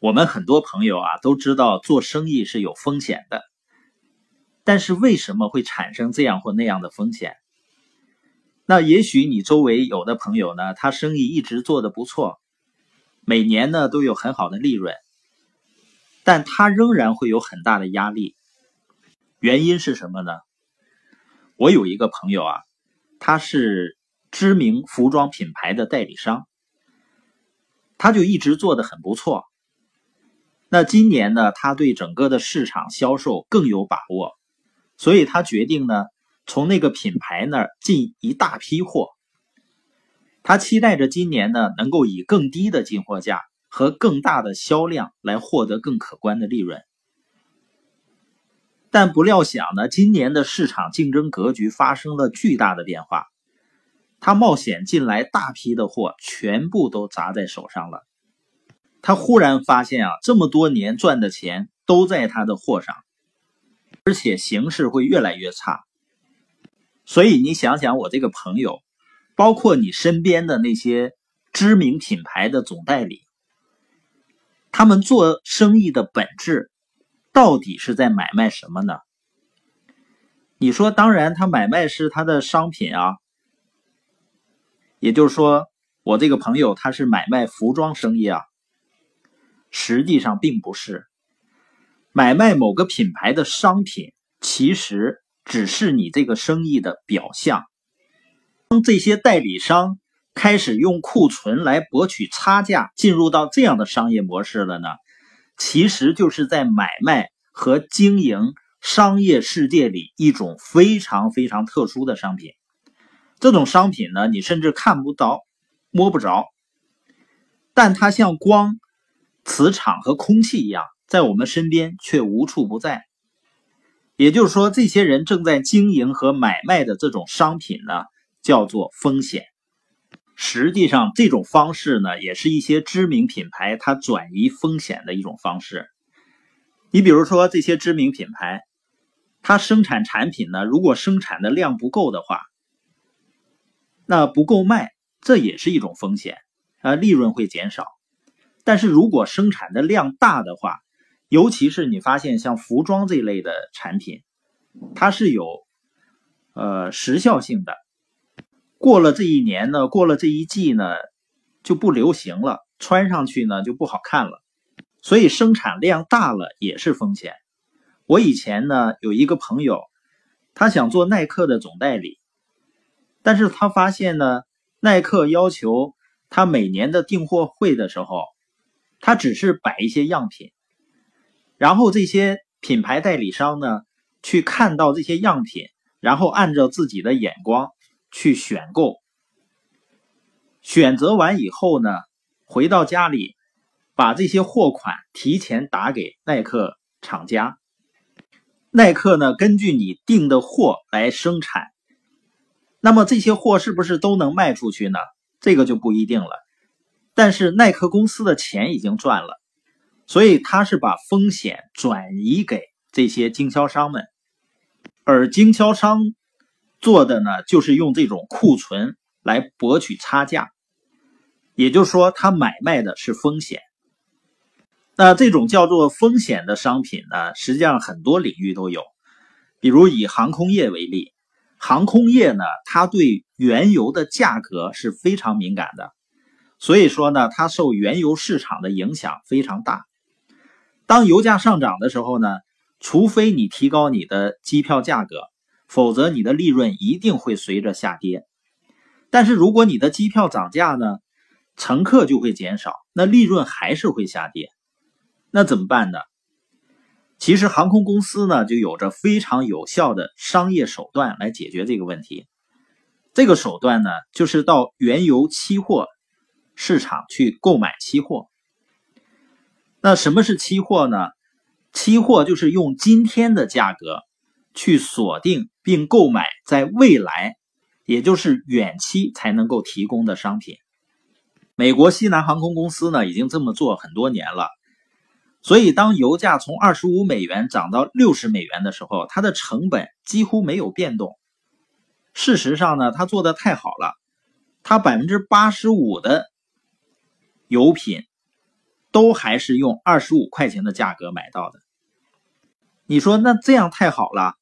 我们很多朋友啊都知道做生意是有风险的，但是为什么会产生这样或那样的风险？那也许你周围有的朋友呢，他生意一直做得不错，每年呢都有很好的利润，但他仍然会有很大的压力。原因是什么呢？我有一个朋友啊，他是知名服装品牌的代理商，他就一直做得很不错。那今年呢，他对整个的市场销售更有把握，所以他决定呢，从那个品牌那儿进一大批货。他期待着今年呢，能够以更低的进货价和更大的销量来获得更可观的利润。但不料想呢，今年的市场竞争格局发生了巨大的变化，他冒险进来大批的货，全部都砸在手上了。他忽然发现啊，这么多年赚的钱都在他的货上，而且形势会越来越差。所以你想想，我这个朋友，包括你身边的那些知名品牌的总代理，他们做生意的本质到底是在买卖什么呢？你说，当然，他买卖是他的商品啊，也就是说，我这个朋友他是买卖服装生意啊。实际上并不是买卖某个品牌的商品，其实只是你这个生意的表象。当这些代理商开始用库存来博取差价，进入到这样的商业模式了呢，其实就是在买卖和经营商业世界里一种非常非常特殊的商品。这种商品呢，你甚至看不到、摸不着，但它像光。磁场和空气一样，在我们身边却无处不在。也就是说，这些人正在经营和买卖的这种商品呢，叫做风险。实际上，这种方式呢，也是一些知名品牌它转移风险的一种方式。你比如说，这些知名品牌，它生产产品呢，如果生产的量不够的话，那不够卖，这也是一种风险啊，利润会减少。但是如果生产的量大的话，尤其是你发现像服装这类的产品，它是有呃时效性的。过了这一年呢，过了这一季呢，就不流行了，穿上去呢就不好看了。所以生产量大了也是风险。我以前呢有一个朋友，他想做耐克的总代理，但是他发现呢，耐克要求他每年的订货会的时候。他只是摆一些样品，然后这些品牌代理商呢，去看到这些样品，然后按照自己的眼光去选购。选择完以后呢，回到家里，把这些货款提前打给耐克厂家，耐克呢根据你订的货来生产。那么这些货是不是都能卖出去呢？这个就不一定了。但是耐克公司的钱已经赚了，所以他是把风险转移给这些经销商们，而经销商做的呢，就是用这种库存来博取差价，也就是说，他买卖的是风险。那这种叫做风险的商品呢，实际上很多领域都有，比如以航空业为例，航空业呢，它对原油的价格是非常敏感的。所以说呢，它受原油市场的影响非常大。当油价上涨的时候呢，除非你提高你的机票价格，否则你的利润一定会随着下跌。但是如果你的机票涨价呢，乘客就会减少，那利润还是会下跌。那怎么办呢？其实航空公司呢，就有着非常有效的商业手段来解决这个问题。这个手段呢，就是到原油期货。市场去购买期货，那什么是期货呢？期货就是用今天的价格去锁定并购买在未来，也就是远期才能够提供的商品。美国西南航空公司呢已经这么做很多年了，所以当油价从二十五美元涨到六十美元的时候，它的成本几乎没有变动。事实上呢，它做的太好了，它百分之八十五的。油品都还是用二十五块钱的价格买到的。你说那这样太好了？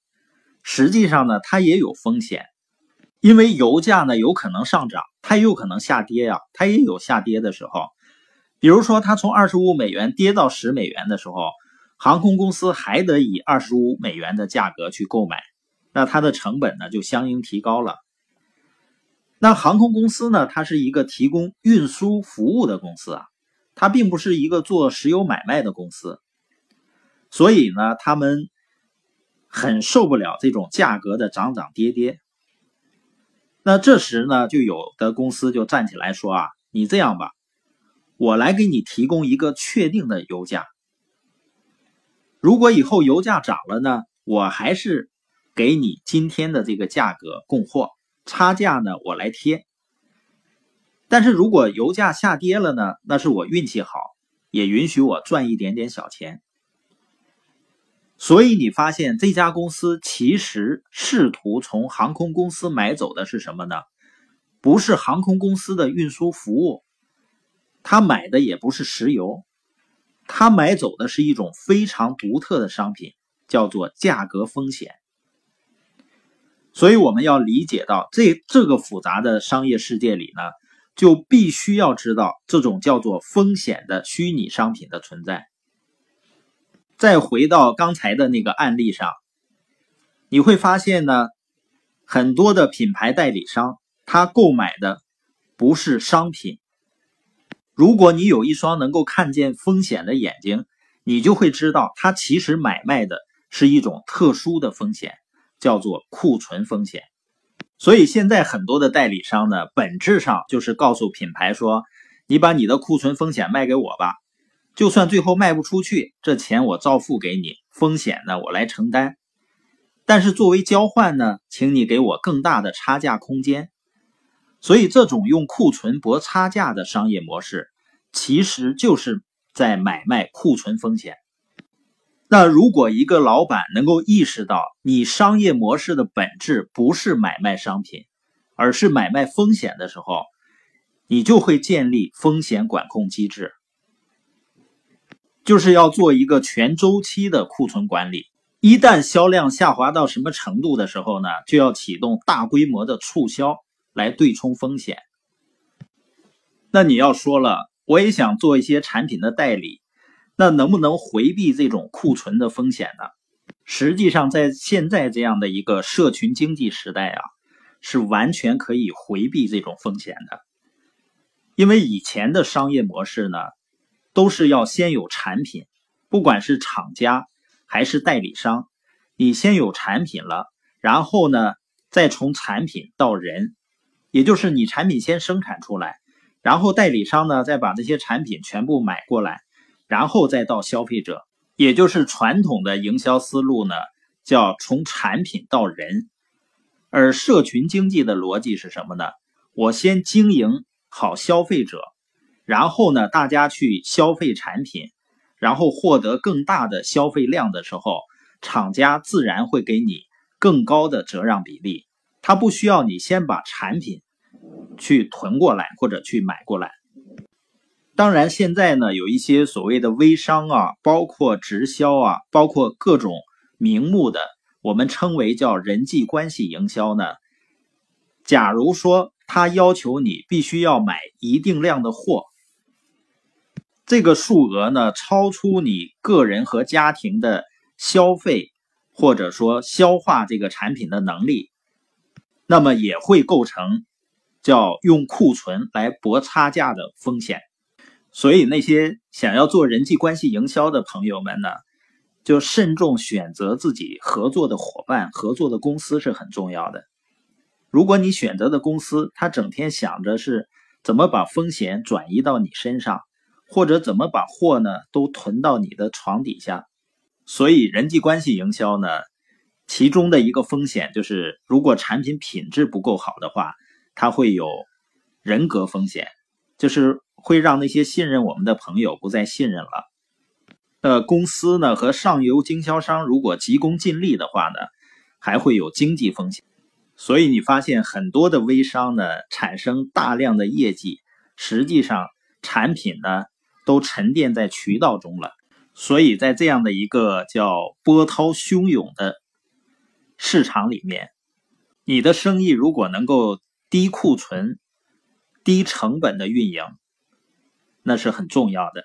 实际上呢，它也有风险，因为油价呢有可能上涨，它也有可能下跌呀，它也有下跌的时候。比如说，它从二十五美元跌到十美元的时候，航空公司还得以二十五美元的价格去购买，那它的成本呢就相应提高了。那航空公司呢，它是一个提供运输服务的公司啊，它并不是一个做石油买卖的公司，所以呢，他们很受不了这种价格的涨涨跌跌。那这时呢，就有的公司就站起来说啊，你这样吧。我来给你提供一个确定的油价。如果以后油价涨了呢，我还是给你今天的这个价格供货，差价呢我来贴。但是如果油价下跌了呢，那是我运气好，也允许我赚一点点小钱。所以你发现这家公司其实试图从航空公司买走的是什么呢？不是航空公司的运输服务。他买的也不是石油，他买走的是一种非常独特的商品，叫做价格风险。所以我们要理解到这这个复杂的商业世界里呢，就必须要知道这种叫做风险的虚拟商品的存在。再回到刚才的那个案例上，你会发现呢，很多的品牌代理商他购买的不是商品。如果你有一双能够看见风险的眼睛，你就会知道，它其实买卖的是一种特殊的风险，叫做库存风险。所以现在很多的代理商呢，本质上就是告诉品牌说：“你把你的库存风险卖给我吧，就算最后卖不出去，这钱我照付给你，风险呢我来承担。但是作为交换呢，请你给我更大的差价空间。”所以，这种用库存博差价的商业模式，其实就是在买卖库存风险。那如果一个老板能够意识到，你商业模式的本质不是买卖商品，而是买卖风险的时候，你就会建立风险管控机制，就是要做一个全周期的库存管理。一旦销量下滑到什么程度的时候呢，就要启动大规模的促销。来对冲风险。那你要说了，我也想做一些产品的代理，那能不能回避这种库存的风险呢？实际上，在现在这样的一个社群经济时代啊，是完全可以回避这种风险的。因为以前的商业模式呢，都是要先有产品，不管是厂家还是代理商，你先有产品了，然后呢，再从产品到人。也就是你产品先生产出来，然后代理商呢再把这些产品全部买过来，然后再到消费者。也就是传统的营销思路呢，叫从产品到人。而社群经济的逻辑是什么呢？我先经营好消费者，然后呢大家去消费产品，然后获得更大的消费量的时候，厂家自然会给你更高的折让比例。他不需要你先把产品。去囤过来或者去买过来。当然，现在呢有一些所谓的微商啊，包括直销啊，包括各种名目的，我们称为叫人际关系营销呢。假如说他要求你必须要买一定量的货，这个数额呢超出你个人和家庭的消费或者说消化这个产品的能力，那么也会构成。叫用库存来博差价的风险，所以那些想要做人际关系营销的朋友们呢，就慎重选择自己合作的伙伴、合作的公司是很重要的。如果你选择的公司，他整天想着是怎么把风险转移到你身上，或者怎么把货呢都囤到你的床底下，所以人际关系营销呢，其中的一个风险就是，如果产品品质不够好的话。它会有人格风险，就是会让那些信任我们的朋友不再信任了。呃公司呢和上游经销商如果急功近利的话呢还会有经济风险。所以你发现很多的微商呢产生大量的业绩实际上产品呢都沉淀在渠道中了。所以在这样的一个叫波涛汹涌的市场里面你的生意如果能够低库存低成本的运营那是很重要的。